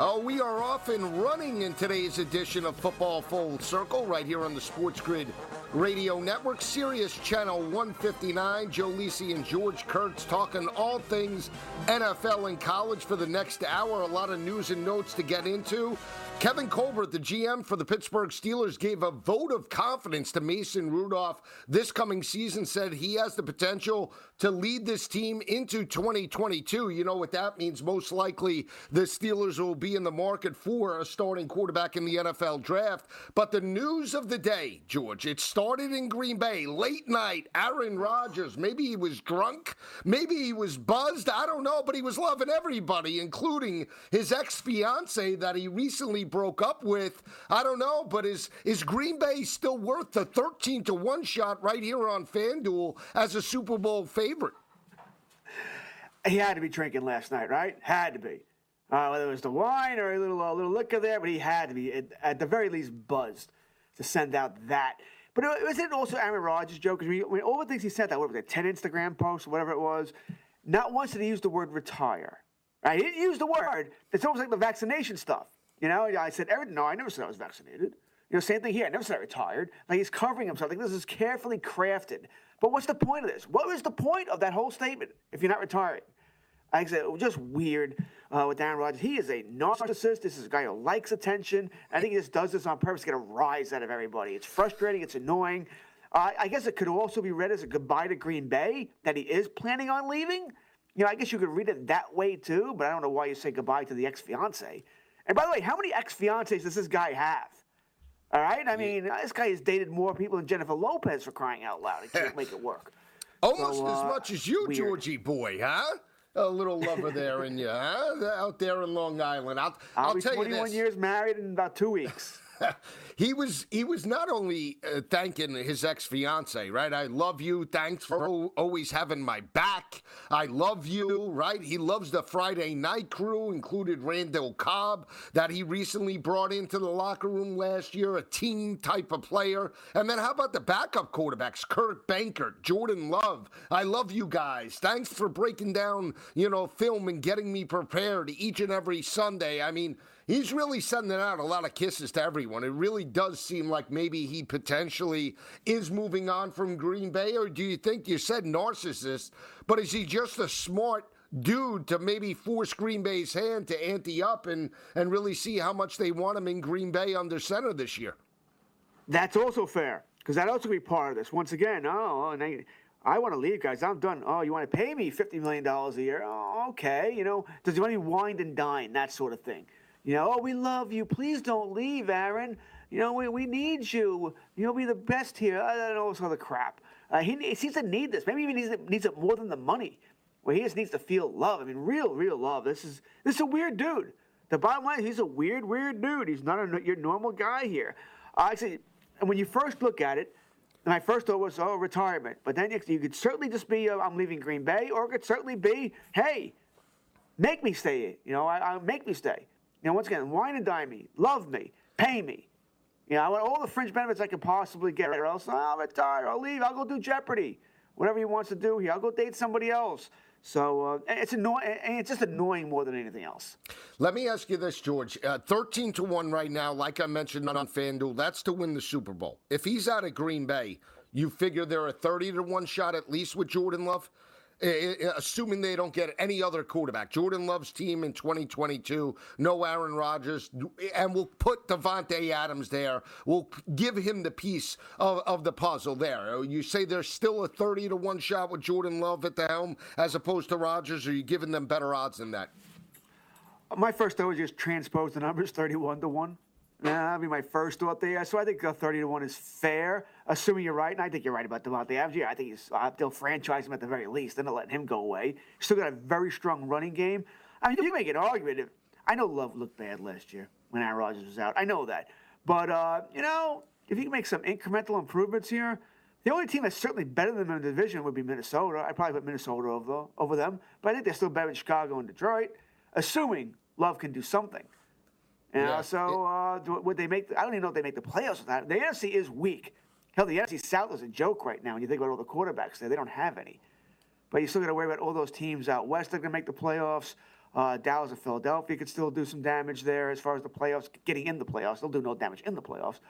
Oh, we are off and running in today's edition of Football Full Circle right here on the Sports Grid Radio Network, Sirius Channel 159. Joe Lisi and George Kurtz talking all things NFL and college for the next hour. A lot of news and notes to get into. Kevin Colbert, the GM for the Pittsburgh Steelers, gave a vote of confidence to Mason Rudolph this coming season, said he has the potential to lead this team into 2022. You know what that means? Most likely the Steelers will be in the market for a starting quarterback in the NFL draft. But the news of the day, George, it started in Green Bay, late night. Aaron Rodgers, maybe he was drunk, maybe he was buzzed, I don't know, but he was loving everybody, including his ex fiancee that he recently broke up with. I don't know, but is is Green Bay still worth the 13 to 1 shot right here on FanDuel as a Super Bowl favorite? He had to be drinking last night, right? Had to be. Uh, whether it was the wine or a little a little liquor there, but he had to be at, at the very least buzzed to send out that. But it, was it also Aaron Rodgers' joke? Because mean, all the things he said, that what was ten Instagram posts, whatever it was, not once did he use the word retire. Right? He didn't use the word. It's almost like the vaccination stuff. You know, I said, everything. no, I never said I was vaccinated. You know, same thing here. I never said I retired. Like he's covering himself. Like this is carefully crafted. But what's the point of this? What was the point of that whole statement if you're not retiring? I said, just weird uh, with Aaron Rodgers. He is a narcissist. This is a guy who likes attention. I think he just does this on purpose to get a rise out of everybody. It's frustrating. It's annoying. Uh, I guess it could also be read as a goodbye to Green Bay, that he is planning on leaving. You know, I guess you could read it that way too, but I don't know why you say goodbye to the ex fiance. And by the way, how many ex fiancées does this guy have? All right? I mean, this guy has dated more people than Jennifer Lopez for crying out loud. He can't make it work. Almost So, as uh, much as you, weird. Georgie boy, huh? A little lover there in you, huh? Out there in Long Island. I'll, I'll, I'll be tell you 21 this. years married in about two weeks. he was he was not only uh, thanking his ex fiance, right? I love you. Thanks for al- always having my back. I love you, right? He loves the Friday night crew, included Randall Cobb, that he recently brought into the locker room last year, a team type of player. And then how about the backup quarterbacks, Kurt Benkert, Jordan Love? I love you guys. Thanks for breaking down, you know, film and getting me prepared each and every Sunday. I mean, he's really sending out a lot of kisses to everyone. It really does seem like maybe he potentially is moving on from Green Bay, or do you think you said narcissist, but is he just a smart dude to maybe force Green Bay's hand to ante up and, and really see how much they want him in Green Bay under center this year? That's also fair because that also be part of this. Once again, oh, and I, I want to leave, guys. I'm done. Oh, you want to pay me fifty million dollars a year? Oh, okay. You know, does he want to wind and dine that sort of thing? You know, oh, we love you. Please don't leave, Aaron. You know, we, we need you. You'll be the best here. I don't know this other crap. Uh, he, he seems to need this. Maybe even needs it, needs it more than the money. Well, he just needs to feel love. I mean, real, real love. This is this is a weird dude. The bottom line, is he's a weird, weird dude. He's not a, your normal guy here. I say, and when you first look at it, my first thought was, oh, retirement. But then you, you could certainly just be, uh, I'm leaving Green Bay, or it could certainly be, hey, make me stay. You know, I, I make me stay. You know, once again, wine and dine me, love me, pay me. You know, I want all the fringe benefits I can possibly get, or else I'll retire, I'll leave, I'll go do Jeopardy, whatever he wants to do here. I'll go date somebody else. So uh, it's annoying, and it's just annoying more than anything else. Let me ask you this, George. Uh, 13 to 1 right now, like I mentioned on FanDuel, that's to win the Super Bowl. If he's out of Green Bay, you figure they're a 30 to 1 shot at least with Jordan Love? Assuming they don't get any other quarterback. Jordan Love's team in 2022, no Aaron Rodgers, and we'll put Davante Adams there. We'll give him the piece of, of the puzzle there. Oh, you say there's still a 30 to 1 shot with Jordan Love at the helm as opposed to Rodgers, are you giving them better odds than that? My first thought was just transpose the numbers 31 to 1. Nah, that'd be my first thought there. So I think a 30 to 1 is fair, assuming you're right. And I think you're right about Davante Adams. Yeah, I think he's, uh, they'll franchise him at the very least. They're not letting him go away. Still got a very strong running game. I mean, you make an argument. I know Love looked bad last year when Aaron Rodgers was out. I know that. But, uh, you know, if you can make some incremental improvements here, the only team that's certainly better than them in the division would be Minnesota. I'd probably put Minnesota over, over them. But I think they're still better than Chicago and Detroit, assuming Love can do something. You know, yeah. so uh, would they make? The, I don't even know if they make the playoffs with that. The NFC is weak. Hell, the NFC South is a joke right now. When you think about all the quarterbacks there, they don't have any. But you still got to worry about all those teams out west that are going to make the playoffs. Uh, Dallas and Philadelphia could still do some damage there as far as the playoffs, getting in the playoffs. They'll do no damage in the playoffs.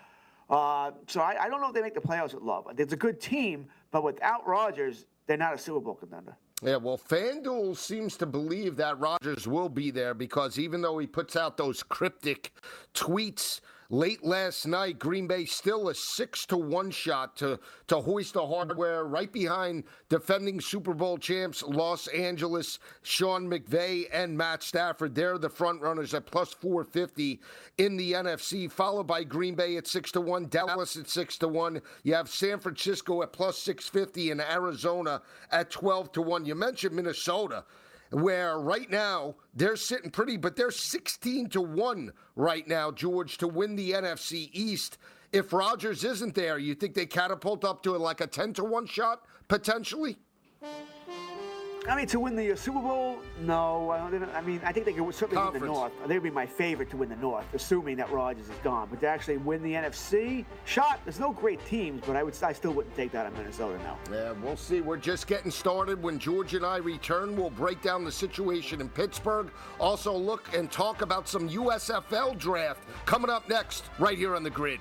Uh, so I, I, don't know if they make the playoffs with Love. It's a good team, but without Rodgers, they're not a Super Bowl contender. Yeah, well, FanDuel seems to believe that Rodgers will be there because even though he puts out those cryptic tweets Late last night, Green Bay still a six to one shot to to hoist the hardware right behind defending Super Bowl champs Los Angeles, Sean McVay and Matt Stafford. They're the front runners at plus four fifty in the NFC, followed by Green Bay at six to one, Dallas at six to one. You have San Francisco at plus six fifty and Arizona at twelve to one. You mentioned Minnesota where right now they're sitting pretty, but they're 16 to 1 right now, George, to win the NFC East. If Rodgers isn't there, you think they catapult up to like a 10 to 1 shot potentially? I mean, to win the uh, Super Bowl, no. I, don't, I mean, I think they could certainly Conference. win the North. They would be my favorite to win the North, assuming that Rodgers is gone. But to actually win the NFC, shot. There's no great teams, but I would, I still wouldn't take that on Minnesota now. Yeah, we'll see. We're just getting started. When George and I return, we'll break down the situation in Pittsburgh. Also, look and talk about some USFL draft coming up next, right here on the grid.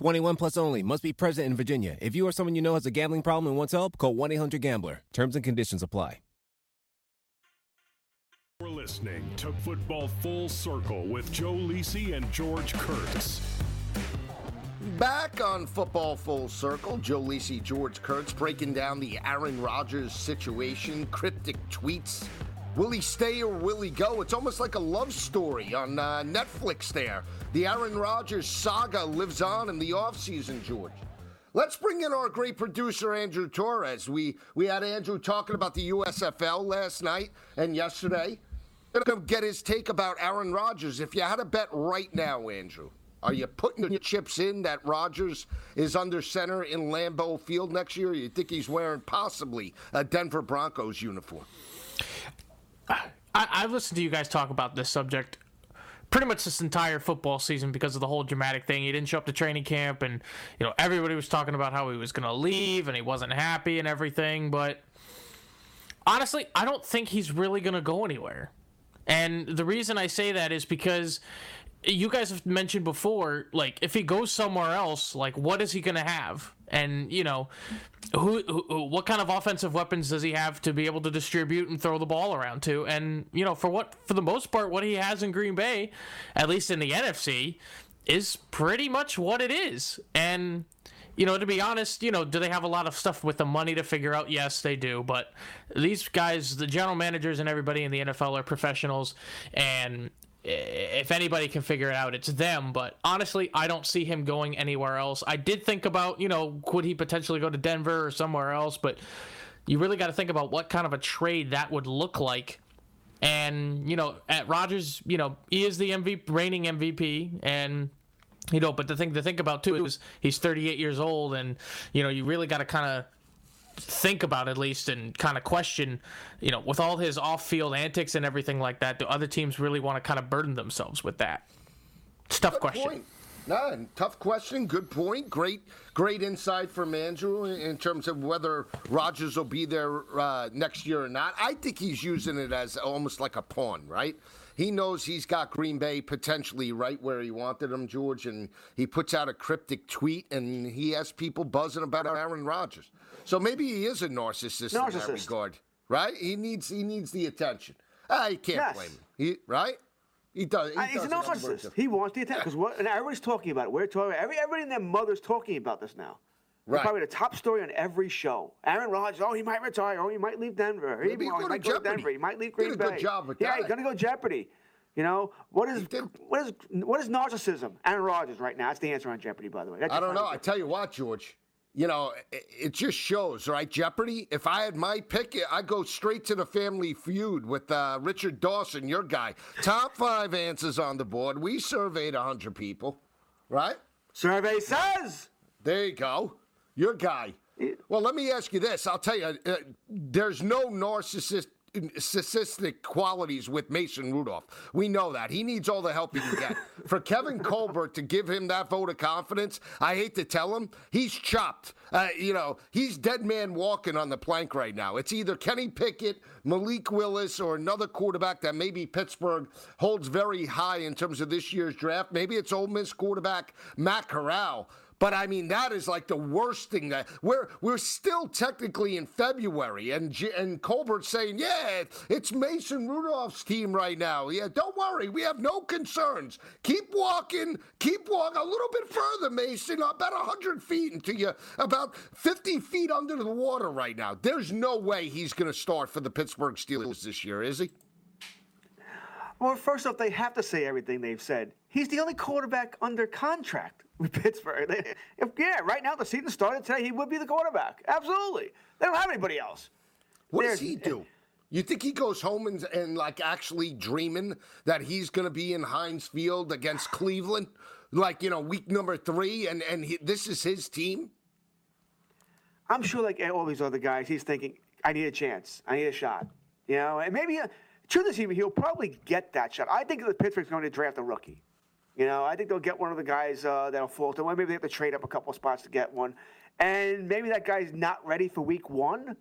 21 plus only. Must be present in Virginia. If you or someone you know has a gambling problem and wants help, call 1 800 Gambler. Terms and conditions apply. We're listening to Football Full Circle with Joe Lisi and George Kurtz. Back on Football Full Circle, Joe Lisi, George Kurtz breaking down the Aaron Rodgers situation, cryptic tweets Will he stay or will he go? It's almost like a love story on uh, Netflix there. The Aaron Rodgers saga lives on in the offseason, George. Let's bring in our great producer, Andrew Torres. We, we had Andrew talking about the USFL last night and yesterday. Gonna get his take about Aaron Rodgers. If you had a bet right now, Andrew, are you putting your chips in that Rodgers is under center in Lambeau Field next year? you think he's wearing possibly a Denver Broncos uniform? I, I've listened to you guys talk about this subject pretty much this entire football season because of the whole dramatic thing. He didn't show up to training camp, and you know everybody was talking about how he was going to leave and he wasn't happy and everything. But honestly, I don't think he's really going to go anywhere. And the reason I say that is because you guys have mentioned before, like if he goes somewhere else, like what is he going to have? And you know, who, who, what kind of offensive weapons does he have to be able to distribute and throw the ball around to? And you know, for what for the most part, what he has in Green Bay, at least in the NFC, is pretty much what it is. And you know, to be honest, you know, do they have a lot of stuff with the money to figure out? Yes, they do. But these guys, the general managers and everybody in the NFL are professionals, and if anybody can figure it out, it's them. But honestly, I don't see him going anywhere else. I did think about, you know, could he potentially go to Denver or somewhere else? But you really got to think about what kind of a trade that would look like. And you know, at Rodgers, you know, he is the MVP, reigning MVP, and you know, but the thing to think about too is he's 38 years old, and you know, you really got to kind of think about at least and kind of question, you know, with all his off-field antics and everything like that, do other teams really want to kind of burden themselves with that? It's tough Good question. Point. No, tough question. Good point. Great, great insight from Andrew in terms of whether Rodgers will be there uh, next year or not. I think he's using it as almost like a pawn, right? He knows he's got Green Bay potentially right where he wanted him, George, and he puts out a cryptic tweet and he has people buzzing about Aaron Rodgers. So maybe he is a narcissist, in that regard, right? He needs he needs the attention. I can't Yes. blame him, he, right? He does. He Uh, he's a it on purpose. narcissist. He wants the attention because what? And everybody's talking about it. We're talking. Every everybody and their mother's talking about this now. Right. Probably the top story on every show. Aaron Rodgers. Oh, he might retire. Oh, he might leave Denver. Maybe he, he'll oh, he might go to. Denver. He might leave Did Green Bay. job with yeah, that. he's gonna go Jeopardy. You know what is what is what is narcissism? Aaron Rodgers right now. That's the answer on Jeopardy, by the way. That's I don't know. I tell you what, George. You know, it, it just shows, right? Jeopardy. If I had my pick, I'd go straight to the Family Feud with uh, Richard Dawson, your guy. Top five answers on the board. We surveyed hundred people, right? Survey says. There you go. Your guy. Well, let me ask you this. I'll tell you, uh, there's no narcissist. Narcissistic qualities with Mason Rudolph. We know that. He needs all the help he can get. For Kevin Colbert to give him that vote of confidence, I hate to tell him, he's chopped. Uh, you know, he's dead man walking on the plank right now. It's either Kenny Pickett, Malik Willis, or another quarterback that maybe Pittsburgh holds very high in terms of this year's draft. Maybe it's Ole Miss quarterback Matt Corral. But I mean, that is like the worst thing that we're we're still technically in February, and and Colbert's saying, yeah, it's Mason Rudolph's team right now. Yeah, don't worry, we have no concerns. Keep walking, keep walking a little bit further, Mason. About hundred feet until you about fifty feet under the water right now. There's no way he's going to start for the Pittsburgh Steelers this year, is he? Well, first off, they have to say everything they've said. He's the only quarterback under contract with Pittsburgh. They- if, yeah, right now, the season started today, he would be the quarterback. Absolutely. They don't have anybody else. What does he do? You think he goes home and, and like actually dreaming that he's going to be in Heinz Field against Cleveland, like you know, week number three, and and he, this is his team? I'm sure, like all these other guys, he's thinking, I need a chance. I need a shot. You know, and maybe, uh, uh, truth is, he- he'll probably get that shot. I think that Pittsburgh's going to draft a rookie. You know, I think they'll get one of the guys uh, that'll fall to one. Maybe they have to trade up a couple of spots to get one. And maybe that guy's not ready for week one.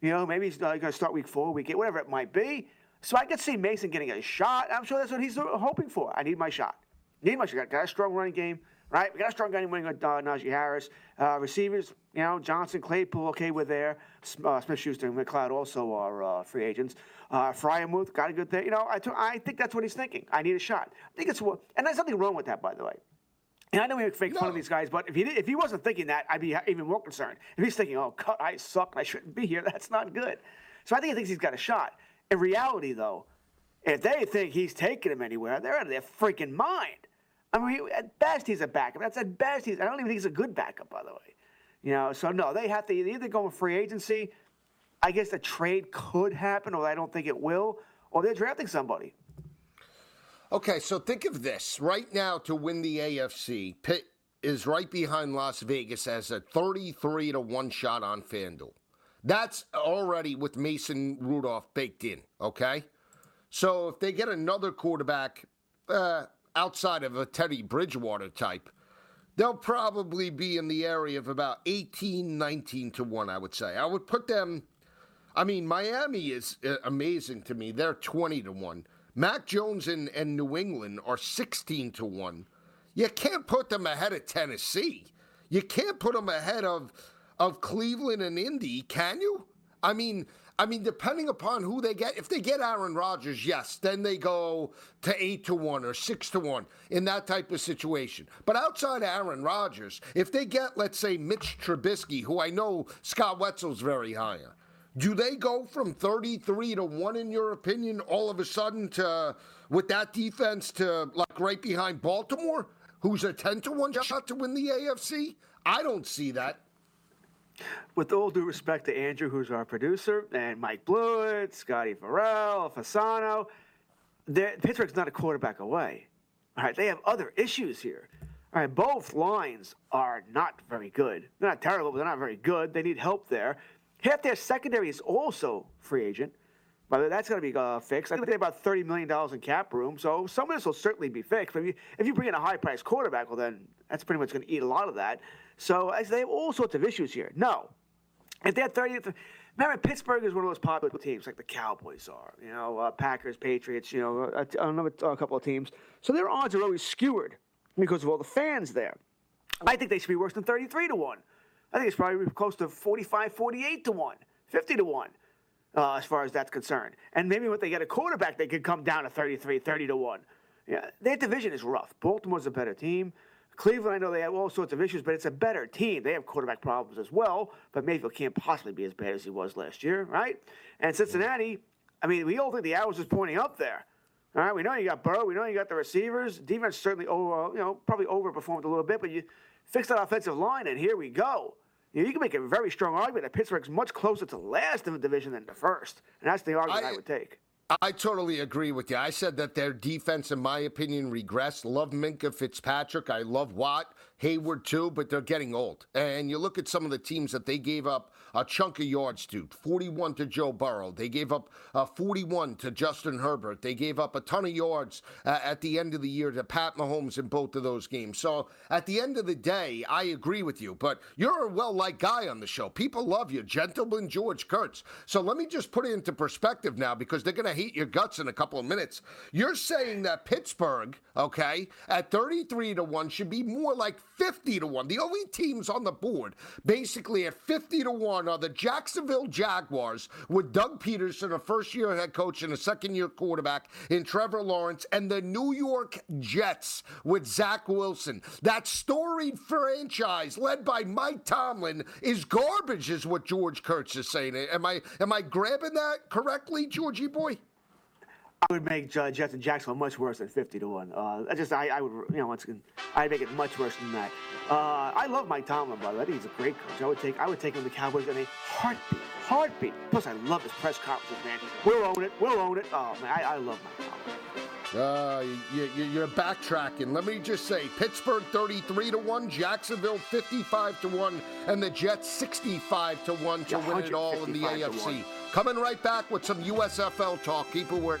You know, maybe he's uh, going to start week four, week eight, whatever it might be. So I could see Mason getting a shot. I'm sure that's what he's hoping for. I need my shot. Need my shot. Got a strong running game, right? We got a strong running game with uh, Najee Harris. Uh, receivers, you know, Johnson, Claypool, okay, we're there. Uh, Smith Schuster and McCloud also are uh, free agents. Uh, Freiermuth got a good thing. You know, I, t- I think that's what he's thinking. I need a shot. I think it's what, and there's nothing wrong with that, by the way. And I know we make fake fun of these guys, but if he did, if he wasn't thinking that, I'd be even more concerned. If he's thinking, "Oh, cut, I suck, and I shouldn't be here," that's not good. So I think he thinks he's got a shot. In reality, though, if they think he's taking him anywhere, they're out of their freaking mind. I mean, at best he's a backup. That's at best he's. I don't even think he's a good backup, by the way. You know, so no, they have to either go in free agency. I guess a trade could happen, or I don't think it will, or they're drafting somebody. Okay, so think of this. Right now, to win the AFC, Pitt is right behind Las Vegas as a 33 to 1 shot on FanDuel. That's already with Mason Rudolph baked in, okay? So if they get another quarterback uh, outside of a Teddy Bridgewater type, they'll probably be in the area of about 18, 19 to 1, I would say. I would put them. I mean, Miami is uh, amazing to me. They're 20 to 1. Mac Jones and, and New England are 16 to 1. You can't put them ahead of Tennessee. You can't put them ahead of of Cleveland and Indy, can you? I mean, I mean, depending upon who they get, if they get Aaron Rodgers, yes, then they go to eight to one or six to one in that type of situation. But outside Aaron Rodgers, if they get, let's say, Mitch Trubisky, who I know Scott Wetzel's very high on, do they go from 33 to 1 in your opinion all of a sudden to with that defense to like right behind Baltimore who's a 10 to 1 shot to win the AFC? I don't see that. With all due respect to Andrew, who's our producer, and Mike Blewett, Scotty Farrell, Fasano, Pittsburgh's not a quarterback away. All right, they have other issues here. All right, both lines are not very good. They're not terrible, but they're not very good. They need help there. Half their secondary is also free agent. But that's going to be uh, fixed. I think they have about $30 million in cap room, so some of this will certainly be fixed. But if you, if you bring in a high priced quarterback, well, then that's pretty much going to eat a lot of that. So they have all sorts of issues here. No. If they're 30, remember, Pittsburgh is one of those popular teams like the Cowboys are, you know, uh, Packers, Patriots, you know, a, another a couple of teams. So their odds are always skewered because of all the fans there. I think they should be worse than 33 to 1. I think it's probably close to 45, 48 to 1, 50 to 1 uh, as far as that's concerned. And maybe when they get a quarterback, they could come down to 33, 30 to 1. Yeah, their division is rough. Baltimore's a better team. Cleveland, I know they have all sorts of issues, but it's a better team. They have quarterback problems as well, but Mayfield can't possibly be as bad as he was last year, right? And Cincinnati, I mean, we all think the arrows is pointing up there. All right, we know you got Burrow, we know you got the receivers. Defense certainly over, you know, probably overperformed a little bit, but you fix that offensive line, and here we go. You, know, you can make a very strong argument that Pittsburgh's much closer to last in the division than the first, and that's the argument I, I would take. I totally agree with you. I said that their defense, in my opinion, regressed. Love Minkah Fitzpatrick. I love Watt, Hayward too, but they're getting old. And you look at some of the teams that they gave up a chunk of yards to 41 to Joe Burrow. They gave up uh, 41 to Justin Herbert. They gave up a ton of yards uh, at the end of the year to Pat Mahomes in both of those games. So at the end of the day, I agree with you, but you're a well liked guy on the show. People love you, gentleman George Kurtz. So let me just put it into perspective now because they're going to hate your guts in a couple of minutes. You're saying that Pittsburgh, okay, at 33 to 1 should be more like 50 to 1. The only teams on the board basically at 50 to 1 are the Jacksonville Jaguars with Doug Pederson, a first year head coach and a second year quarterback in Trevor Lawrence, and the New York Jets with Zach Wilson. That storied franchise led by Mike Tomlin is garbage, is what George Kurtz is saying. Am I am I grabbing that correctly, Georgie boy? I would make uh, Jets and Jacksonville much worse than 50 to 1. Uh, I just, I, I would, you know, once again, I'd make it much worse than that. Uh, I love Mike Tomlin, by the way. I think he's a great coach. I would take, I would take him to the Cowboys in a heartbeat. Heartbeat. Plus, I love his press conferences, man. We'll own it. We'll own it. Oh, man, I, I love Mike Tomlin. Uh, you, you, are backtracking. Let me just say Pittsburgh 33 to 1, Jacksonville 55 to 1, and the Jets 65 to 1 to win it all in the AFC. Coming right back with some USFL talk. Keep it.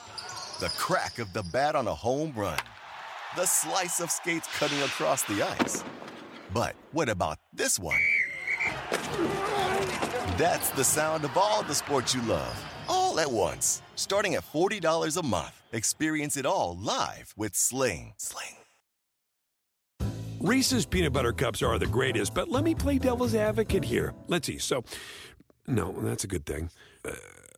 the crack of the bat on a home run, the slice of skates cutting across the ice. But what about this one? That's the sound of all the sports you love, all at once. Starting at $40 a month. Experience it all live with Sling. Sling. Reese's peanut butter cups are the greatest, but let me play devil's advocate here. Let's see. So, no, that's a good thing. Uh,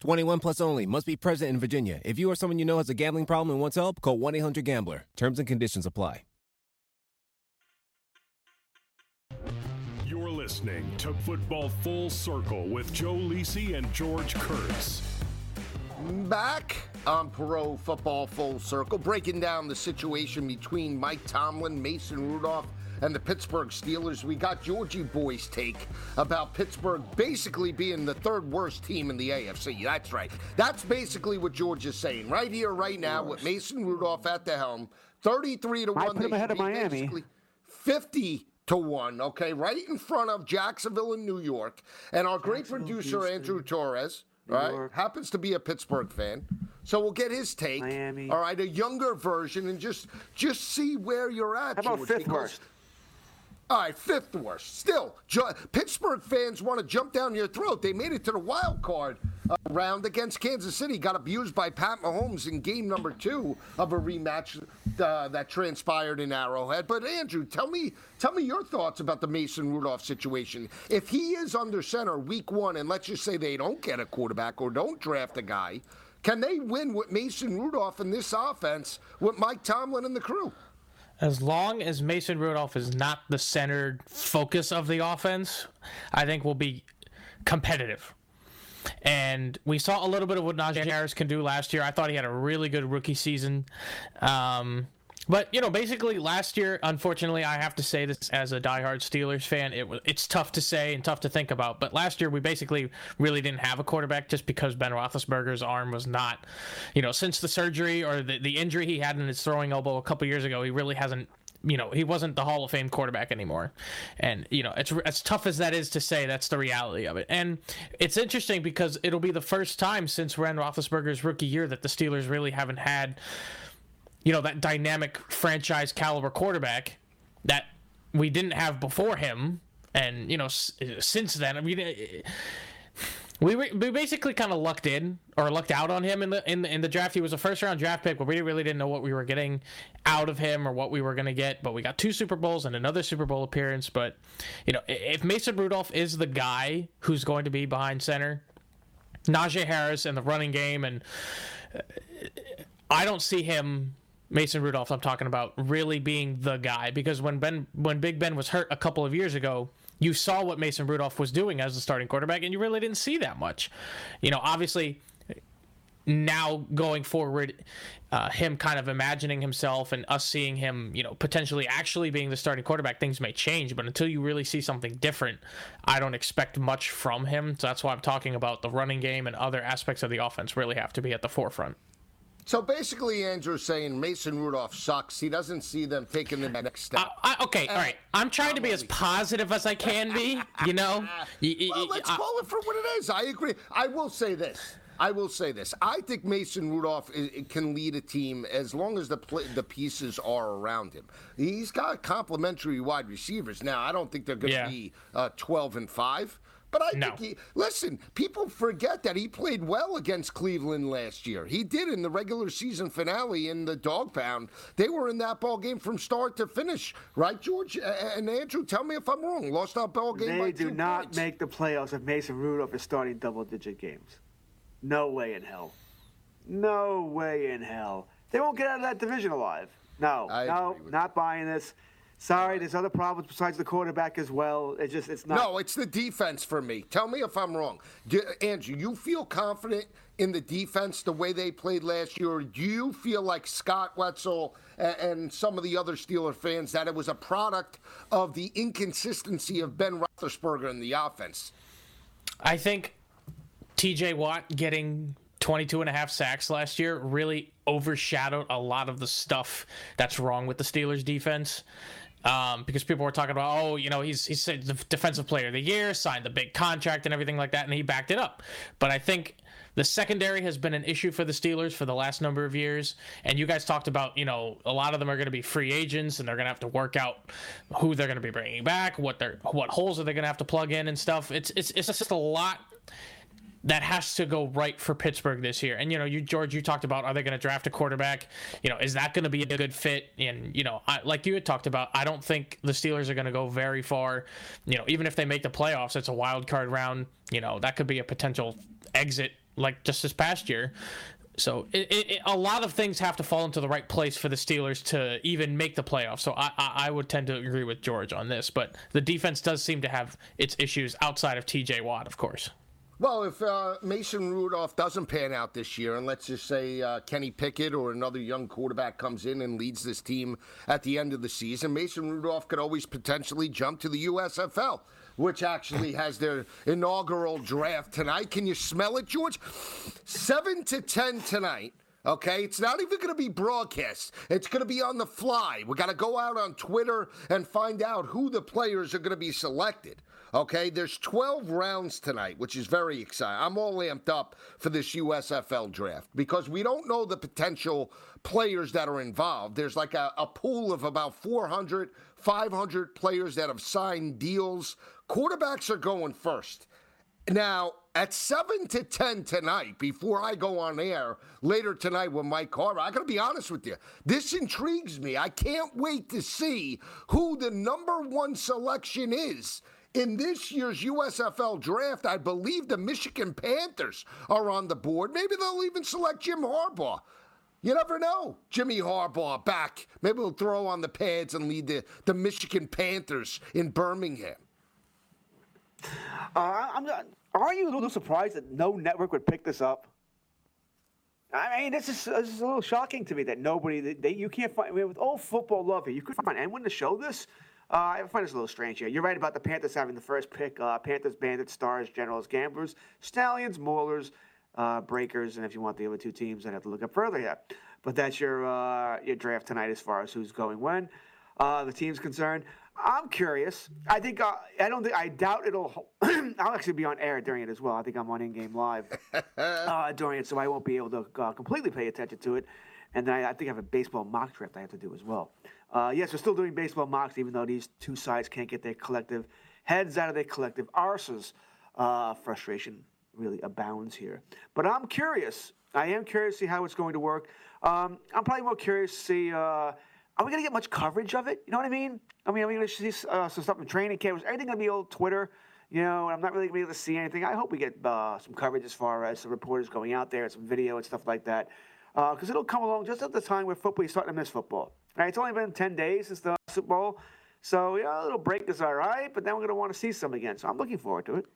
21 plus only. Must be present in Virginia. If you or someone you know has a gambling problem and wants help, call 1 800 Gambler. Terms and conditions apply. You're listening to Football Full Circle with Joe Lisi and George Kurtz. Back on Pro Football Full Circle, breaking down the situation between Mike Tomlin, Mason Rudolph, and the Pittsburgh Steelers. We got Georgie Boy's take about Pittsburgh basically being the third worst team in the AFC. That's right. That's basically what George is saying right here, right now, with Mason Rudolph at the helm. 33 to 1. I put him ahead of Miami. 50 to 1, okay, right in front of Jacksonville and New York. And our great producer, Andrew Torres, right, York. happens to be a Pittsburgh fan. So we'll get his take. Miami. All right, a younger version, and just just see where you're at. How about George, fifth because- worst? All right, fifth worst. Still, Ju- Pittsburgh fans want to jump down your throat. They made it to the wild card uh, round against Kansas City. Got abused by Pat Mahomes in game number two of a rematch uh, that transpired in Arrowhead. But Andrew, tell me, tell me your thoughts about the Mason Rudolph situation. If he is under center week one, and let's just say they don't get a quarterback or don't draft a guy, can they win with Mason Rudolph in this offense with Mike Tomlin and the crew? As long as Mason Rudolph is not the centered focus of the offense, I think we'll be competitive. And we saw a little bit of what Najee Harris can do last year. I thought he had a really good rookie season. Um, but you know, basically last year, unfortunately, I have to say this as a diehard Steelers fan, it it's tough to say and tough to think about. But last year, we basically really didn't have a quarterback just because Ben Roethlisberger's arm was not, you know, since the surgery or the the injury he had in his throwing elbow a couple years ago, he really hasn't. You know, he wasn't the Hall of Fame quarterback anymore, and you know, it's as tough as that is to say. That's the reality of it, and it's interesting because it'll be the first time since Ben Roethlisberger's rookie year that the Steelers really haven't had you know that dynamic franchise caliber quarterback that we didn't have before him and you know s- since then i mean we, re- we basically kind of lucked in or lucked out on him in the, in the in the draft. He was a first round draft pick, but we really didn't know what we were getting out of him or what we were going to get. But we got two Super Bowls and another Super Bowl appearance. But you know, if Mason Rudolph is the guy who's going to be behind center, Najee Harris and the running game, and uh, I don't see him. Mason Rudolph, I'm talking about, really being the guy because when Ben, when Big Ben was hurt a couple of years ago, you saw what Mason Rudolph was doing as the starting quarterback, and you really didn't see that much. You know, obviously, now going forward, uh, him kind of imagining himself and us seeing him, you know, potentially actually being the starting quarterback, things may change. But until you really see something different, I don't expect much from him. So that's why I'm talking about the running game and other aspects of the offense really have to be at the forefront. So basically, Andrew's saying Mason Rudolph sucks. He doesn't see them taking the next step. I, I, okay, all right. I'm trying to be as positive as I can be. You know, well, let's call it for what it is. I agree. I will say this. I will say this. I think Mason Rudolph i- i- can lead a team as long as the pl- the pieces are around him. He's got complementary wide receivers. Now, I don't think they're going to Yeah. be uh, 12 and 5. But I No. think he, listen, people forget that he played well against Cleveland last year. He did in the regular season finale in the dog pound. They were in that ball game from start to finish, right, George? And Andrew, tell me if I'm wrong. Lost that ball game by They do two not points. make the playoffs if Mason Rudolph is starting double-digit games. No way in hell. No way in hell. They won't get out of that division alive. No, I no, not buying this. Sorry, there's other problems besides the quarterback as well. It's just, it's not. No, it's the defense for me. Tell me if I'm wrong. Do, Andrew, you feel confident in the defense the way they played last year? Do you feel like Scott Wetzel and, and some of the other Steeler fans that it was a product of the inconsistency of Ben Roethlisberger in the offense? I think TJ Watt getting 22 and a half sacks last year really overshadowed a lot of the stuff that's wrong with the Steelers defense. Um, because people were talking about, oh, you know, he's he's the defensive player of the year, signed the big contract and everything like that, and he backed it up. But I think the secondary has been an issue for the Steelers for the last number of years. And you guys talked about, you know, a lot of them are going to be free agents, and they're going to have to work out who they're going to be bringing back, what they're what holes are they going to have to plug in and stuff. It's it's it's just a lot that has to go right for Pittsburgh this year. And you know, you George, you talked about are they going to draft a quarterback? You know, is that going to be a good fit? And you know, I, like you had talked about, I don't think the Steelers are going to go very far. You know, even if they make the playoffs, it's a wild card round. You know, that could be a potential exit like just this past year. So it, it, a lot of things have to fall into the right place for the Steelers to even make the playoffs. So I, I, I would tend to agree with George on this, but the defense does seem to have its issues outside of T.J. Watt, of course. Well, if uh, Mason Rudolph doesn't pan out this year, and let's just say uh, Kenny Pickett or another young quarterback comes in and leads this team at the end of the season, Mason Rudolph could always potentially jump to the USFL, which actually has their inaugural draft tonight. Can you smell it, George? Seven to ten tonight. Okay, it's not even going to be broadcast. It's going to be on the fly. We got to go out on Twitter and find out who the players are going to be selected. Okay, there's 12 rounds tonight, which is very exciting. I'm all amped up for this USFL draft because we don't know the potential players that are involved. There's like a, a pool of about 400, 500 players that have signed deals. Quarterbacks are going first. Now, at 7 to 10 tonight, before I go on air later tonight with Mike Carver, I got to be honest with you. This intrigues me. I can't wait to see who the number one selection is in this year's USFL draft, I believe the Michigan Panthers are on the board. Maybe they'll even select Jim Harbaugh. You never know. Jimmy Harbaugh back. Maybe he'll throw on the pads and lead the, the Michigan Panthers in Birmingham. Uh, I'm are you a little surprised that no network would pick this up? I mean, this is, this is a little shocking to me that nobody, they, you can't find, I mean, with all football love here, you couldn't find anyone to show this. Uh, I find this a little strange here. You're right about the Panthers having the first pick. Uh, Panthers, Bandits, Stars, Generals, Gamblers, Stallions, Maulers, uh, Breakers, and if you want the other two teams, I'd have to look up further here. But that's your uh, your draft tonight as far as who's going when. Uh, the team's concerned. I'm curious. I think uh, I don't think I doubt it'll. I'll actually be on air during it as well. I think I'm on in game live during it, so I won't be able to completely pay attention to it. And then I, I, think I have a baseball mock draft I have to do as well. Uh, yes, we're still doing baseball mocks, even though these two sides can't get their collective heads out of their collective arses. Uh, frustration really abounds here. But I'm curious. I am curious to see how it's going to work. Um, I'm probably more curious to see. Uh, are we going to get much coverage of it? You know what I mean? I mean, are we going to see uh, some stuff in training camp? Is everything going to be old Twitter? You know, I'm not really going to be able to see anything. I hope we get uh, some coverage as far as the reporters going out there, some video and stuff like that because uh, it'll come along just at the time where football is starting to miss football. Right? It's only been 10 days since the Super Bowl. So, yeah, a little break is all right, but then we're going to want to see some again. So I'm looking forward to it.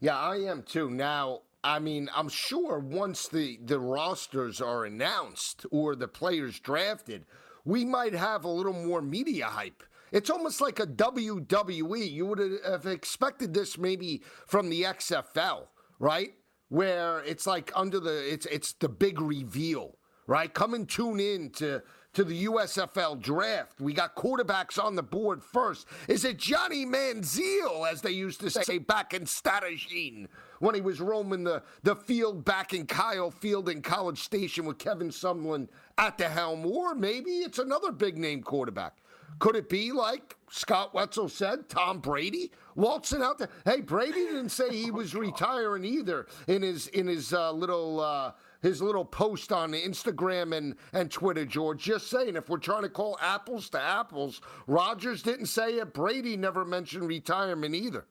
Yeah, I am too. Now, I mean, I'm sure once the, the rosters are announced or the players drafted, we might have a little more media hype. It's almost like a WWE. You would have expected this maybe from the XFL, right? Where it's like under the it's it's the big reveal, right? Come and tune in to to the USFL draft. We got quarterbacks on the board first. Is it Johnny Manziel, as they used to say back in Stadishine, when he was roaming the, the field back in Kyle Field in College Station with Kevin Sumlin at the helm? Or maybe it's another big name quarterback. Could it be like Scott Wetzel said, Tom Brady waltzing out there? Hey, Brady didn't say he was retiring either in his in his uh, little uh, his little post on Instagram and and Twitter. George, just saying, if we're trying to call apples to apples, Rodgers didn't say it. Brady never mentioned retirement either.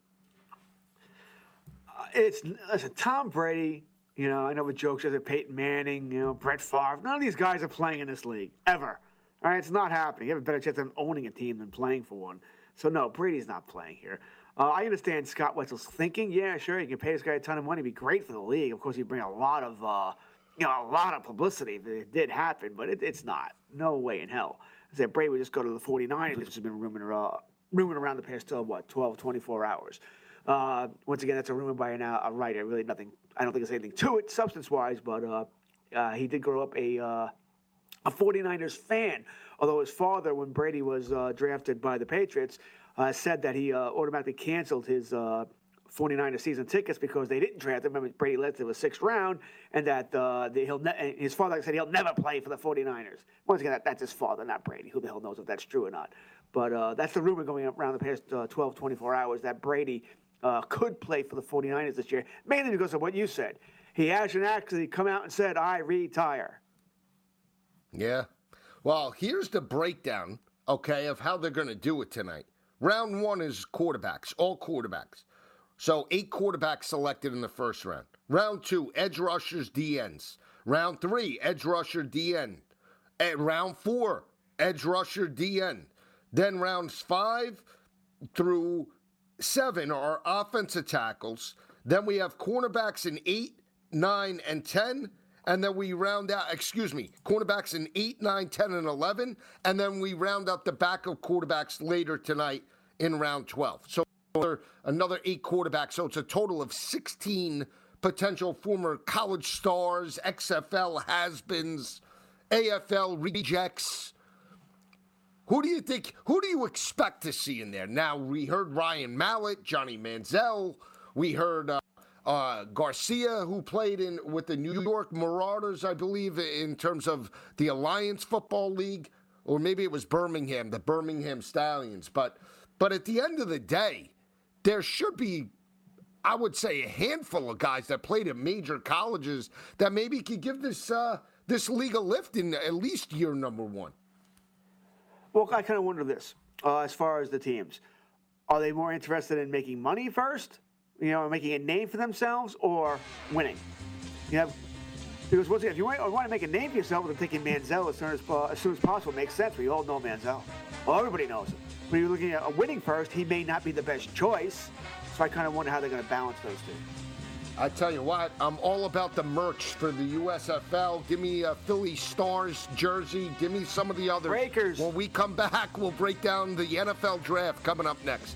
Uh, it's listen, Tom Brady. You know, I know the jokes are Peyton Manning, you know, Brett Favre. None of these guys are playing in this league ever. All right, it's not happening. You have a better chance of owning a team than playing for one. So no, Brady's not playing here. Uh, I understand Scott Wetzel's thinking. Yeah, sure, you can pay this guy a ton of money, be great for the league. Of course, he'd bring a lot of, uh, you know, a lot of publicity if it did happen, but it, it's not. No way in hell. I said Brady would just go to the 49ers, which has been rumored, uh, rumored around the past, uh, what, 12, 24 hours. Uh, once again, that's a rumor by an, uh, a writer. Really, nothing. I don't think there's anything to it, substance-wise, but uh, uh, he did grow up a a 49ers fan. Although his father, when Brady was uh, drafted by the Patriots, uh, said that he uh, automatically canceled his 49er uh, season tickets because they didn't draft him. Remember, Brady led to the sixth round, and that uh, the, he'll ne- his father said he'll never play for the 49ers. Once again, that, that's his father, not Brady. Who the hell knows if that's true or not? But uh, that's the rumor going around the past 12, 24 hours that Brady could play for the 49ers this year, mainly because of what you said. He hasn't actually come out and said, I retire. Yeah. Well, here's the breakdown, okay, of how they're going to do it tonight. Round one is quarterbacks, all quarterbacks. So eight quarterbacks selected in the first round. Round two, edge rushers, DNs. Round three, edge rusher, DN. At eh, round four, edge rusher, DN. Then rounds five through seven are offensive tackles. Then we have cornerbacks in eight, nine, and 10. And then we round out, excuse me, cornerbacks in 8, 9, 10, and 11. And then we round out the backup quarterbacks later tonight in round 12. So another eight quarterbacks. So it's a total of 16 potential former college stars, XFL has beens, AFL rejects. Who do you think, who do you expect to see in there? Now, we heard Ryan Mallett, Johnny Manziel. We heard uh, uh, Garcia, who played in with the New York Marauders, I believe, in terms of the Alliance Football League, or maybe it was Birmingham, the Birmingham Stallions. But, but at the end of the day, there should be, I would say, a handful of guys that played at major colleges that maybe could give this uh, this league a lift in at least year number one. Well, I kind of wonder this uh, as far as the teams. Are they more interested in making money first, you know, making a name for themselves, or winning? You have because once again, if you want, want to make a name for yourself, then taking Manziel as soon as, uh, as soon as possible makes sense. We all know Manziel. Well, everybody knows him. When you're looking at a winning first, he may not be the best choice. So I kind of wonder how they're going to balance those two. I tell you what, I'm all about the merch for the USFL. Give me a Philly Stars jersey. Give me some of the other Breakers. When we come back, we'll break down the NFL draft coming up next.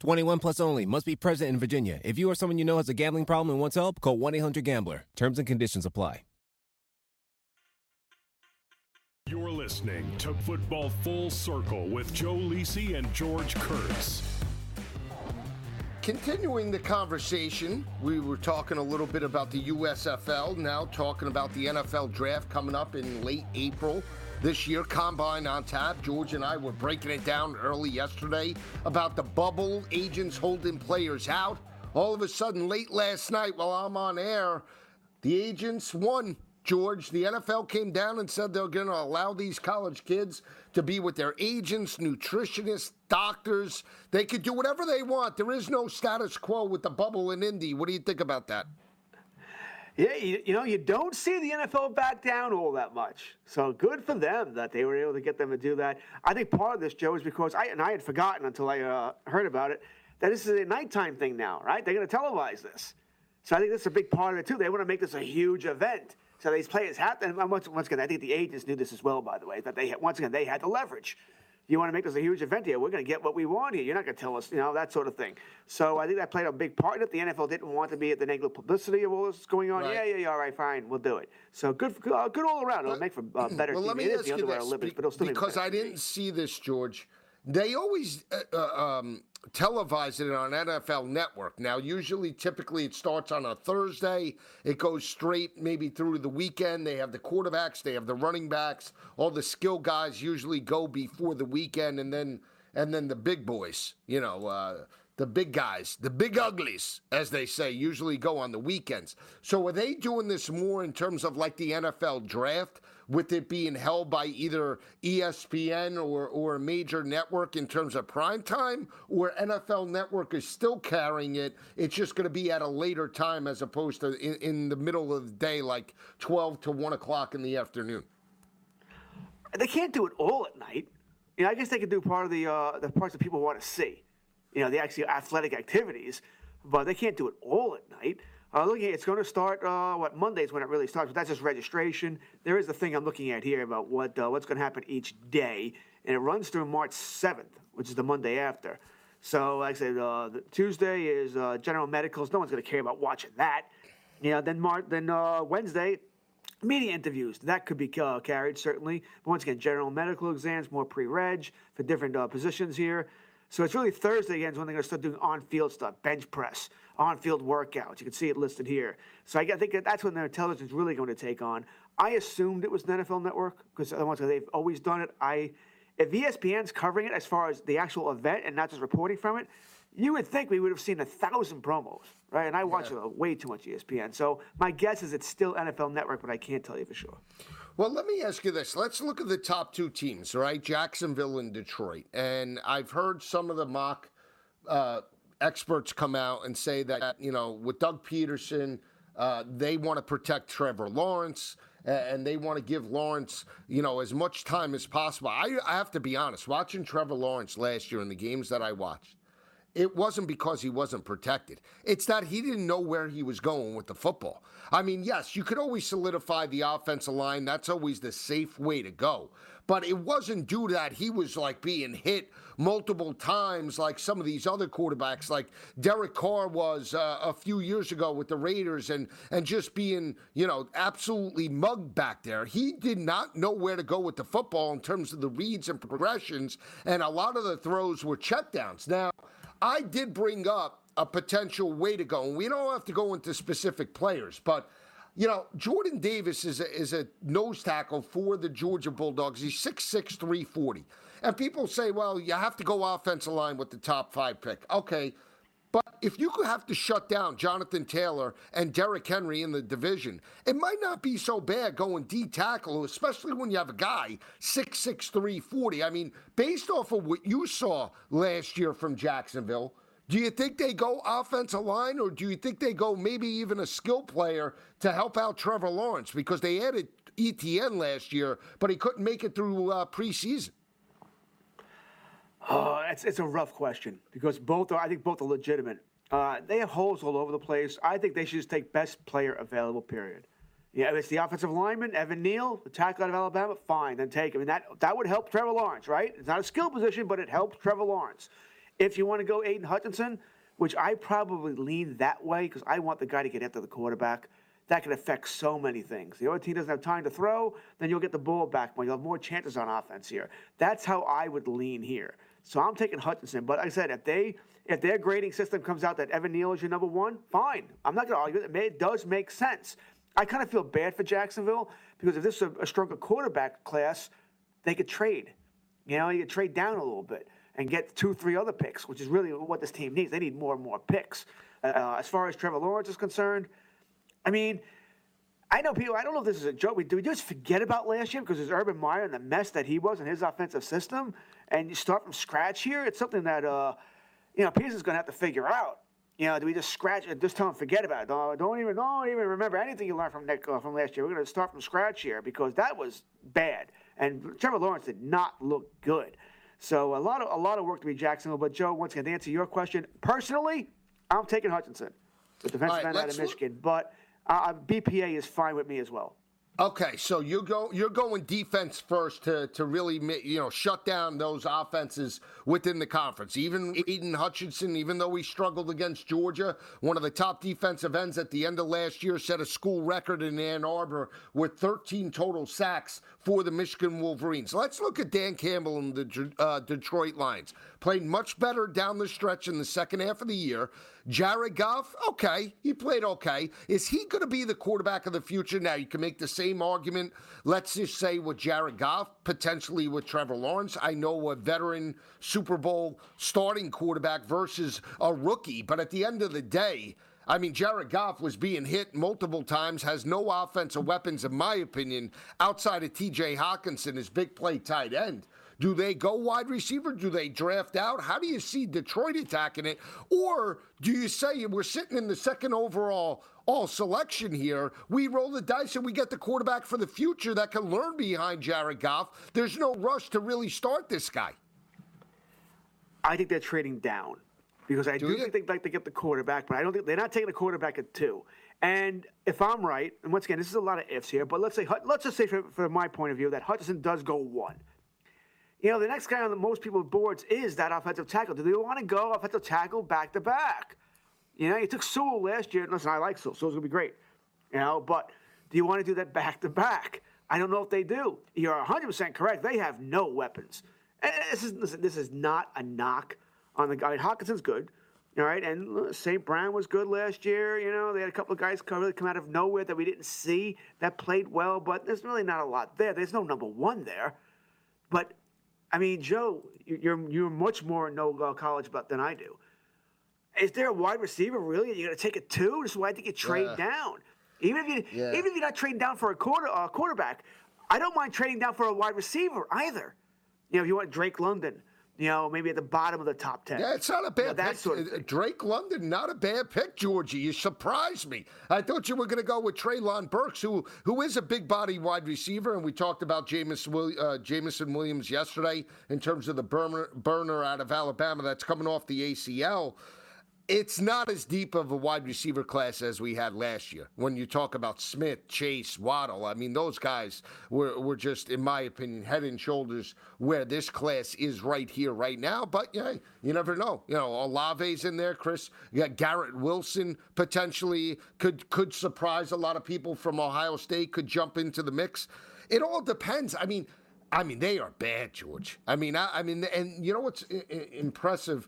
21 plus only. Must be present in Virginia. If you or someone you know has a gambling problem and wants help, call 1 800 Gambler. Terms and conditions apply. You're listening to Football Full Circle with Joe Lisi and George Kurtz. Continuing the conversation, we were talking a little bit about the USFL, now talking about the NFL draft coming up in late April this year. Combine on tap. George and I were breaking it down early yesterday about the bubble agents holding players out. All of a sudden, late last night while I'm on air, the agents won. George, the NFL came down and said they're going to allow these college kids to be with their agents, nutritionists, doctors. They could do whatever they want. There is no status quo with the bubble in Indy. What do you think about that? Yeah, you, you, know, you don't see the NFL back down all that much. So good for them that they were able to get them to do that. I think part of this, Joe, is because I and I had forgotten until I uh, heard about it that this is a nighttime thing now, right? They're going to televise this. So I think that's a big part of it too. They want to make this a huge event. So these players have to, and once, once again, I think the agents knew this as well, by the way, that they once again, they had the leverage. You want to make this a huge event here? We're going to get what we want here. You're not going to tell us, you know, that sort of thing. So I think that played a big part in it. The NFL didn't want to be at the negative publicity of all this going on. Right. Yeah, yeah, yeah, all right, fine, we'll do it. So good, uh, good all around. It'll make for uh, better well, TV. Let me it ask you this, Olympics, be, because I didn't see this, George. They always uh, uh um, televise it on NFL Network. Now, usually, typically, it starts on a Thursday. It goes straight maybe through the weekend. They have the quarterbacks, they have the running backs. All the skill guys usually go before the weekend, and then and then the big boys, you know, uh, the big guys, the big uglies, as they say, usually go on the weekends. So are they doing this more in terms of like the NFL draft, with it being held by either ESPN or, or a major network in terms of prime time, or NFL Network is still carrying it? It's just going to be at a later time as opposed to in, in the middle of the day, like 12 to 1 o'clock in the afternoon. They can't do it all at night. You know, I guess they could do part of the uh, the parts that people want to see. You know, the actual athletic activities, but they can't do it all at night. Uh, looking, it's going to start uh, what Mondays when it really starts, but that's just registration. There is the thing I'm looking at here about what uh, what's going to happen each day, and it runs through March 7th, which is the Monday after. So, like I said, uh, Tuesday is uh, general medicals. No one's going to care about watching that. You know, then Mar- then uh, Wednesday, media interviews. That could be uh, carried certainly. But once again, general medical exams, more pre-reg for different positions here. So it's really Thursday again is when they're going to start doing on-field stuff, bench press, on-field workouts. You can see it listed here. So I think that's when their intelligence is really going to take on. I assumed it was the NFL Network because they've always done it. I if ESPN's covering it as far as the actual event and not just reporting from it, you would think we would have seen a thousand promos, right? And I watch yeah. way too much ESPN. So my guess is it's still NFL Network, but I can't tell you for sure. Well, let me ask you this. Let's look at the top two teams, right? Jacksonville and Detroit. And I've heard some of the mock uh, experts come out and say that, you know, with Doug Pederson, uh, they want to protect Trevor Lawrence and they want to give Lawrence, you know, as much time as possible. I, I have to be honest, watching Trevor Lawrence last year in the games that I watched, it wasn't because he wasn't protected. It's that he didn't know where he was going with the football. I mean, yes, you could always solidify the offensive line. That's always the safe way to go. But it wasn't due to that he was like being hit multiple times like some of these other quarterbacks, like Derek Carr was uh, a few years ago with the Raiders, and and just being you know absolutely mugged back there. He did not know where to go with the football in terms of the reads and progressions, and a lot of the throws were checkdowns. Now. I did bring up a potential way to go, and we don't have to go into specific players, but you know, Jordan Davis is a, is a nose tackle for the Georgia Bulldogs. He's 6'6", 340. And people say, well, you have to go offensive line with the top five pick. Okay, but if you could have to shut down Jonathan Taylor and Derrick Henry in the division, it might not be so bad going D tackle, especially when you have a guy 6'6", 340. I mean, based off of what you saw last year from Jacksonville, do you think they go offensive line, or do you think they go maybe even a skill player to help out Trevor Lawrence because they added ETN last year, but he couldn't make it through uh, preseason? Uh, it's, it's a rough question because both are, I think both are legitimate. Uh, they have holes all over the place. I think they should just take best player available, period. Yeah, if it's the offensive lineman, Evan Neal, the tackle out of Alabama, fine, then take him. And that, that would help Trevor Lawrence, right? It's not a skill position, but it helps Trevor Lawrence. If you want to go Aidan Hutchinson, which I probably lean that way because I want the guy to get after the quarterback, that can affect so many things. The other team doesn't have time to throw, then you'll get the ball back more. You'll have more chances on offense here. That's how I would lean here. So I'm taking Hutchinson. But like I said, if they if their grading system comes out that Evan Neal is your number one, fine. I'm not going to argue it. It does make sense. I kind of feel bad for Jacksonville because if this is a, a stronger quarterback class, they could trade. You know, you could trade down a little bit and get two, three other picks, which is really what this team needs. They need more and more picks. Uh, as far as Trevor Lawrence is concerned, I mean, I know people. I don't know if this is a joke. We, do we just forget about last year because there's Urban Meyer and the mess that he was in his offensive system, and you start from scratch here? It's something that uh, you know Pederson's going to have to figure out. You know, do we just scratch and just tell him forget about it? Don't, don't even don't even remember anything you learned from Nick uh, from last year. We're going to start from scratch here because that was bad, and Trevor Lawrence did not look good. So a lot of a lot of work to be Jacksonville. But Joe, once again, to answer your question, personally, I'm taking Hutchinson, the defensive right, end out of Michigan. But uh, BPA is fine with me as well. Okay, so you go you're going defense first to to really you know shut down those offenses within the conference. Even Aidan Hutchinson, even though he struggled against Georgia, one of the top defensive ends at the end of last year, set a school record in Ann Arbor with 13 total sacks for the Michigan Wolverines. Let's look at Dan Campbell and the uh, Detroit Lions. Played much better down the stretch in the second half of the year. Jared Goff, okay, he played okay. Is he going to be the quarterback of the future? Now you can make the same argument, let's just say with Jared Goff, potentially with Trevor Lawrence. I know a veteran Super Bowl starting quarterback versus a rookie, but at the end of the day, I mean, Jared Goff was being hit multiple times, has no offensive weapons, in my opinion, outside of TJ Hockenson, his big play tight end. Do they go wide receiver? Do they draft out? How do you see Detroit attacking it? Or do you say we're sitting in the second overall all selection here? We roll the dice and we get the quarterback for the future that can learn behind Jared Goff. There's no rush to really start this guy. I think they're trading down because I do, do think they'd like to get the quarterback, but I don't think they're not taking the quarterback at two. And if I'm right, and once again, this is a lot of ifs here, but let's say let's just say, from, from my point of view, that Hutchinson does go one. You know, the next guy on the most people's boards is that offensive tackle. Do they want to go offensive tackle back to back? You know, you took Sewell last year. Listen, I like Sewell. Sewell's gonna be great. You know, but do you want to do that back to back? I don't know if they do. You're 100% correct. They have no weapons. And this is listen, this is not a knock on the guy. Hockenson's good. All right, and St. Brown was good last year. You know, they had a couple of guys come, really come out of nowhere that we didn't see that played well, but there's really not a lot there. There's no number one there. But, I mean, Joe, you're, you're much more know uh, college about than I do. Is there a wide receiver really? You're going to take a two? This is why I think you trade yeah. down. Even if you yeah. even if you're not trading down for a quarter uh, quarterback, I don't mind trading down for a wide receiver either. You know, if you want Drake London, you know, maybe at the bottom of the top 10. Yeah, it's not a bad you know, pick. Sort of uh, Drake London, not a bad pick, Georgie. You surprised me. I thought you were going to go with Treylon Burks, who who is a big body wide receiver, and we talked about Jameson, uh, Jameson Williams yesterday in terms of the burner, burner out of Alabama that's coming off the ACL it's not as deep of a wide receiver class as we had last year. When you talk about Smith, Chase, Waddle, I mean, those guys were, were just, in my opinion, head and shoulders where this class is right here, right now. But yeah, you never know. You know, Olave's in there, Chris. You got Garrett Wilson potentially could could surprise a lot of people from Ohio State. Could jump into the mix. It all depends. I mean, I mean, they are bad, George. I mean, I, I mean, and you know what's I- impressive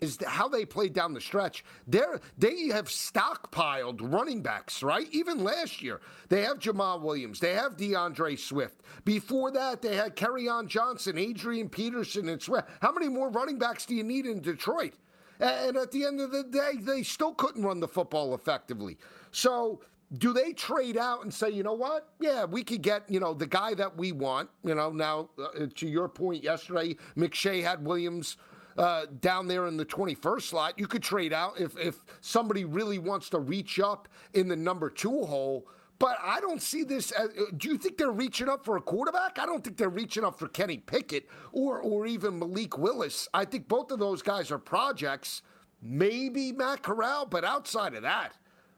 is how they played down the stretch. They're, they have stockpiled running backs, right? Even last year, they have Jamaal Williams, they have D'Andre Swift. Before that, they had Kerryon Johnson, Adrian Peterson, and Swift. How many more running backs do you need in Detroit? And at the end of the day, they still couldn't run the football effectively. So, do they trade out and say, you know what? Yeah, we could get, you know, the guy that we want. You know, now, uh, to your point yesterday, McShay had Williams uh, down there in the 21st slot. You could trade out if, if somebody really wants to reach up in the number two hole. But I don't see this. As, uh, do you think they're reaching up for a quarterback? I don't think they're reaching up for Kenny Pickett or or even Malik Willis. I think both of those guys are projects. Maybe Matt Corral, but outside of that,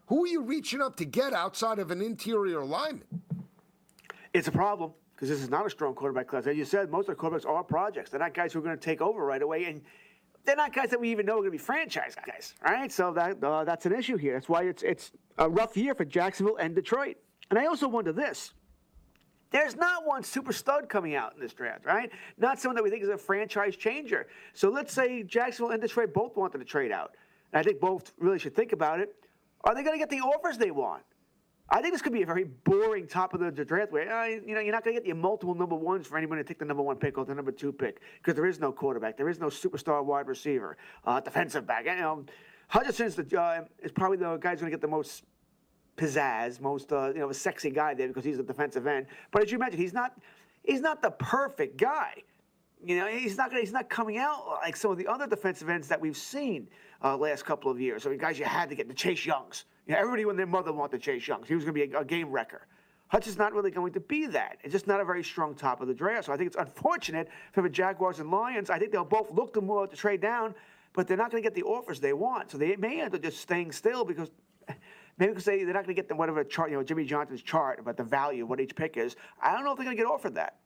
who are you reaching up to get outside of an interior lineman? It's a problem because this is not a strong quarterback class. As you said, most of the quarterbacks are projects. They're not guys who are going to take over right away, and they're not guys that we even know are going to be franchise guys. Right? So that uh, that's an issue here. That's why it's it's a rough year for Jacksonville and Detroit. And I also wonder this. There's not one super stud coming out in this draft, right? Not someone that we think is a franchise changer. So let's say Jacksonville and Detroit both wanted to trade out. And I think both really should think about it. Are they going to get the offers they want? I think this could be a very boring top of the draft. Where uh, you know you're not going to get the multiple number ones for anyone to take the number one pick or the number two pick because there is no quarterback, there is no superstar wide receiver, uh, defensive back. You know, Hutchinson's the uh, is probably the guy who's going to get the most pizzazz, most uh, you know, sexy guy there because he's a defensive end. But as you mentioned, he's not he's not the perfect guy. You know, he's not gonna, he's not coming out like some of the other defensive ends that we've seen uh, last couple of years. I mean, guys, you had to get the Chase Youngs. Everybody when their mother wanted Chase Young. He was going to be a, a, game wrecker. Hutch is not really going to be that. It's just not a very strong top of the draft. So I think it's unfortunate for the Jaguars and Lions. I think they'll both look to more to trade down, but they're not going to get the offers they want. So they may end up just staying still because maybe because they, they're not going to get the whatever chart, you know, Jimmy Johnson's chart about the value, of what each pick is. I don't know if they're going to get offered that.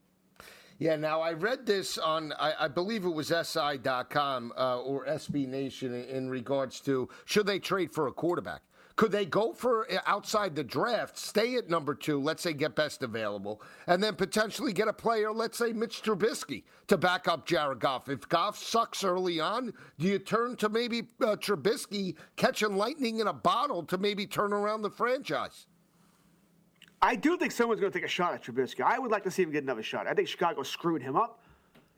Yeah, now I read this on, I, I believe it was SI.com uh, or SB Nation in, in regards to should they trade for a quarterback? Could they go for uh, outside the draft, stay at number two, let's say get best available, and then potentially get a player, let's say Mitch Trubisky, to back up Jared Goff? If Goff sucks early on, do you turn to maybe uh, Trubisky catching lightning in a bottle to maybe turn around the franchise? I do think someone's going to take a shot at Trubisky. I would like to see him get another shot. I think Chicago screwed him up.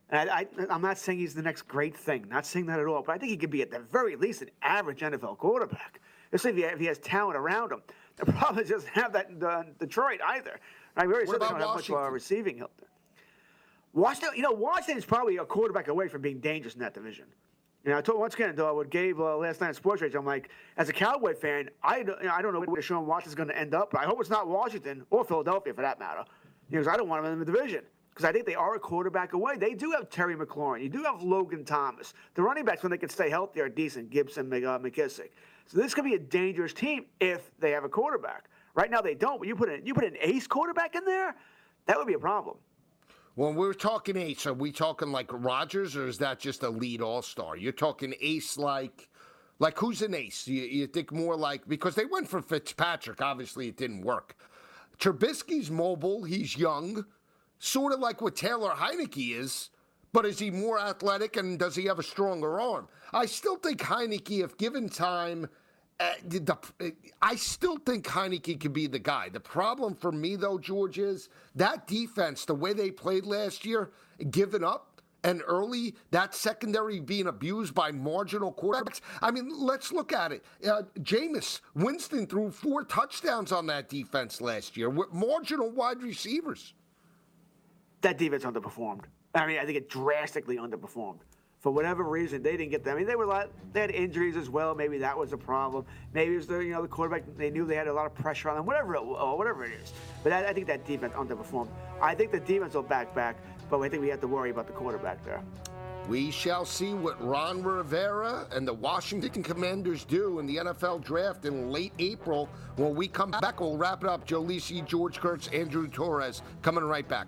And I, am not saying he's the next great thing, not saying that at all, but I think he could be at the very least an average NFL quarterback, especially if he, if he has talent around him. The problem is doesn't have that in uh, Detroit either. I said they don't have much a receiving help. there. Washington, you know, Washington is probably a quarterback away from being dangerous in that division. You know, I told once again, though, with Gabe uh, last night at Sports Rage, I'm like, as a Cowboy fan, I don't, you know, I don't know where Deshaun Watson's going to end up, but I hope it's not Washington or Philadelphia for that matter. Because I don't want him in the division. Because I think they are a quarterback away. They do have Terry McLaurin. You do have Logan Thomas. The running backs, when they can stay healthy, are decent. Gibson, uh, McKissic. So this could be a dangerous team if they have a quarterback. Right now they don't. But you put an you put an ace quarterback in there, that would be a problem. When we're talking ace, are we talking like Rodgers, or is that just a lead all star? You're talking ace like, like who's an ace? You, you think more like because they went for Fitzpatrick. Obviously, it didn't work. Trubisky's mobile. He's young, sort of like what Taylor Heinicke is. But is he more athletic and does he have a stronger arm? I still think Heinicke, if given time, uh, the, the- I still think Heinicke could be the guy. The problem for me, though, George, is that defense, the way they played last year, giving up and early, that secondary being abused by marginal quarterbacks. I mean, let's look at it. Uh, Jameis Winston threw four touchdowns on that defense last year with marginal wide receivers. That defense underperformed. I mean, I think it drastically underperformed. For whatever reason, they didn't get them. I mean, they were lot, they had injuries as well. Maybe that was a problem. Maybe it was the you know the quarterback. They knew they had a lot of pressure on them. Whatever it, or whatever it is. But I, I think that defense underperformed. I think the defense will back back, but I think we have to worry about the quarterback there. We shall see what Ron Rivera and the Washington Commanders do in the NFL draft in late April. When we come back, we'll wrap it up. Joe Lisi, George Kurtz, Andrew Torres coming right back.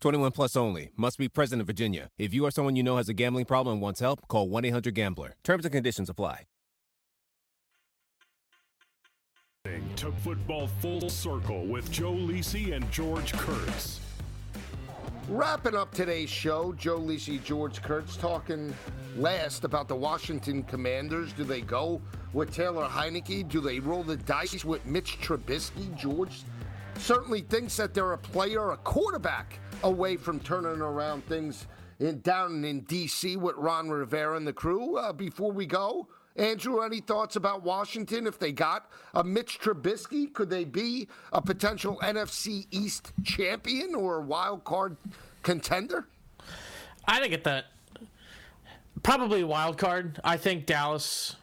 21 plus only. Must be present in Virginia. If you or someone you know has a gambling problem and wants help, call 1 800 Gambler. Terms and conditions apply. Took football full circle with Joe Lisi and George Kurtz. Wrapping up today's show, Joe Lisi, George Kurtz talking last about the Washington Commanders. Do they go with Taylor Heinicke? Do they roll the dice with Mitch Trubisky? George certainly thinks that they're a player, a quarterback away from turning around things in, down in D.C. with Ron Rivera and the crew. Uh, before we go, Andrew, any thoughts about Washington if they got a Mitch Trubisky? Could they be a potential NFC East champion or a wild card contender? I think at that probably wild card. I think Dallas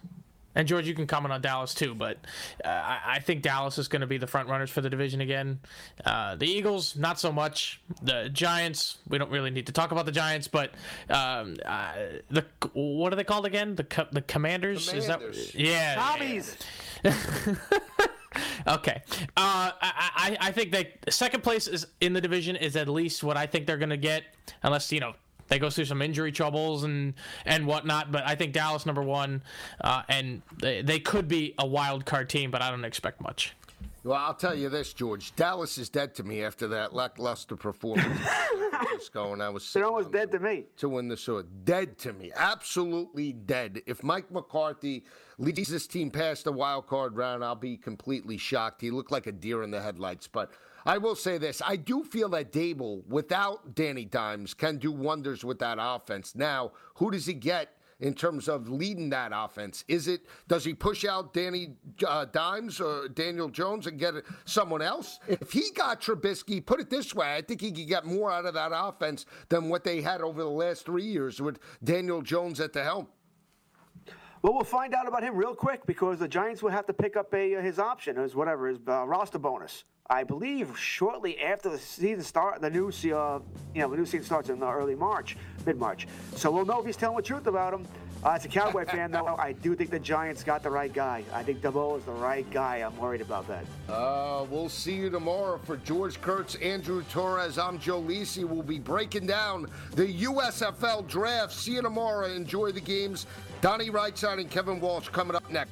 and George, you can comment on Dallas too, but uh, I, think Dallas is going to be the front runners for the division again. Uh, the Eagles, not so much. The Giants, we don't really need to talk about the Giants, but um, uh, the what are they called again? The co- the Commanders. Commanders. Is that yeah? Tommies. Okay. Uh, I, I I think that second place is in the division is at least what I think they're going to get, unless you know they go through some injury troubles and and whatnot. But I think Dallas number one, uh, and they, they could be a wild card team, but I don't expect much. Well, I'll tell you this, George. Dallas is dead to me after that lackluster performance. Just going, I was. They're almost dead to me. To win the sword, dead to me, absolutely dead. If Mike McCarthy leads this team past the wild card round, I'll be completely shocked. He looked like a deer in the headlights. But I will say this: I do feel that Daboll, without Danny Dimes, can do wonders with that offense. Now, who does he get? in terms of leading that offense? Is it does he push out Danny uh, Dimes or Daniel Jones and get someone else? If he got Trubisky, put it this way, I think he could get more out of that offense than what they had over the last three years with Daniel Jones at the helm. Well, we'll find out about him real quick because the Giants will have to pick up a his option, his whatever, his uh, roster bonus. I believe shortly after the season start, the new uh, you know the new season starts in the early March, mid March. So we'll know if he's telling the truth about him. Uh, as a Cowboy fan, though, I do think the Giants got the right guy. I think Daboll is the right guy. I'm worried about that. Uh, we'll see you tomorrow for George Kurtz, Andrew Torres. I'm Joe Lisi. We'll be breaking down the USFL draft. See you tomorrow. Enjoy the games. Donnie Rightside and Kevin Walsh coming up next.